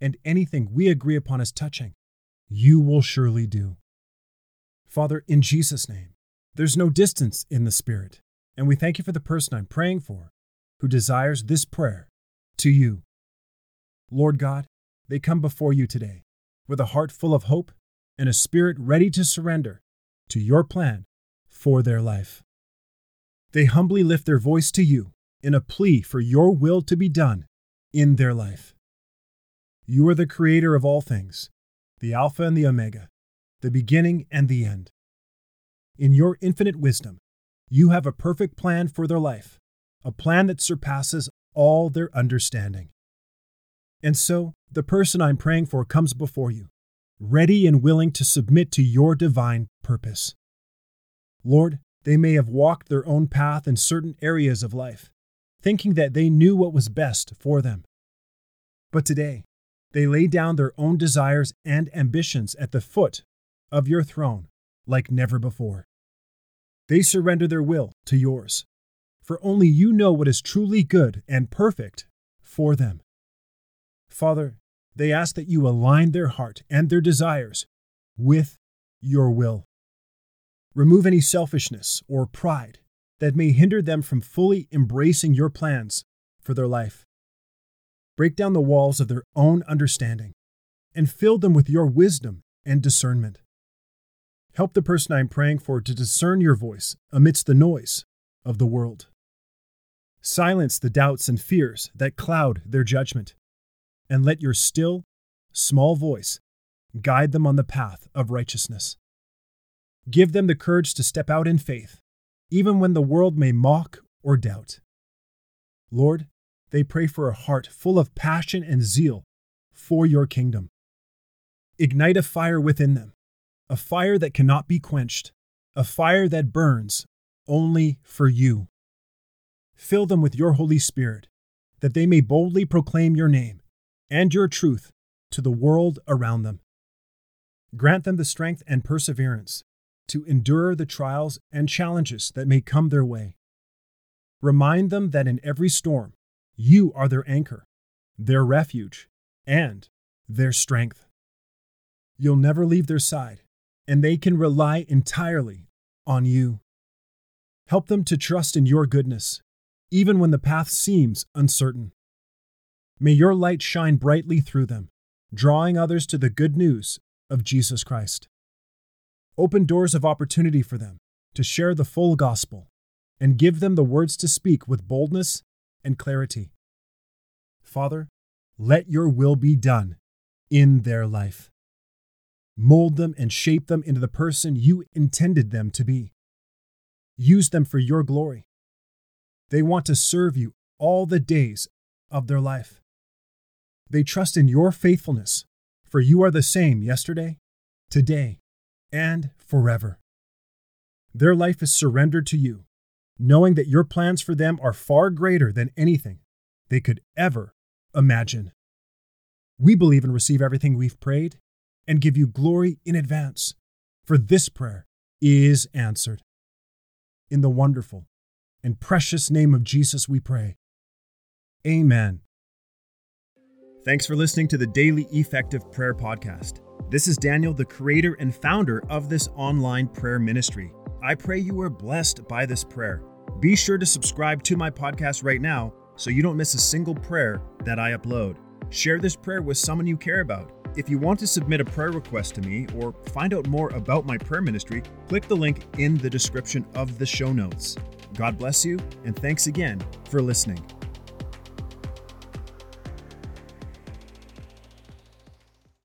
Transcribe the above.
and anything we agree upon as touching, you will surely do. Father, in Jesus' name, there's no distance in the Spirit, and we thank you for the person I'm praying for who desires this prayer to you. Lord God, they come before you today with a heart full of hope and a spirit ready to surrender to your plan for their life. They humbly lift their voice to you in a plea for your will to be done in their life. You are the creator of all things, the Alpha and the Omega, the beginning and the end. In your infinite wisdom, you have a perfect plan for their life, a plan that surpasses all their understanding. And so, the person I'm praying for comes before you, ready and willing to submit to your divine purpose. Lord, they may have walked their own path in certain areas of life, thinking that they knew what was best for them. But today, they lay down their own desires and ambitions at the foot of your throne like never before. They surrender their will to yours, for only you know what is truly good and perfect for them. Father, they ask that you align their heart and their desires with your will. Remove any selfishness or pride that may hinder them from fully embracing your plans for their life. Break down the walls of their own understanding and fill them with your wisdom and discernment. Help the person I am praying for to discern your voice amidst the noise of the world. Silence the doubts and fears that cloud their judgment, and let your still, small voice guide them on the path of righteousness. Give them the courage to step out in faith, even when the world may mock or doubt. Lord, they pray for a heart full of passion and zeal for your kingdom. Ignite a fire within them, a fire that cannot be quenched, a fire that burns only for you. Fill them with your Holy Spirit, that they may boldly proclaim your name and your truth to the world around them. Grant them the strength and perseverance to endure the trials and challenges that may come their way. Remind them that in every storm, you are their anchor, their refuge, and their strength. You'll never leave their side, and they can rely entirely on you. Help them to trust in your goodness, even when the path seems uncertain. May your light shine brightly through them, drawing others to the good news of Jesus Christ. Open doors of opportunity for them to share the full gospel and give them the words to speak with boldness and clarity. Father, let your will be done in their life. Mold them and shape them into the person you intended them to be. Use them for your glory. They want to serve you all the days of their life. They trust in your faithfulness, for you are the same yesterday, today, and forever. Their life is surrendered to you, knowing that your plans for them are far greater than anything they could ever imagine. We believe and receive everything we've prayed and give you glory in advance, for this prayer is answered. In the wonderful and precious name of Jesus, we pray. Amen. Thanks for listening to the Daily Effective Prayer Podcast. This is Daniel, the creator and founder of this online prayer ministry. I pray you are blessed by this prayer. Be sure to subscribe to my podcast right now so you don't miss a single prayer that I upload. Share this prayer with someone you care about. If you want to submit a prayer request to me or find out more about my prayer ministry, click the link in the description of the show notes. God bless you, and thanks again for listening.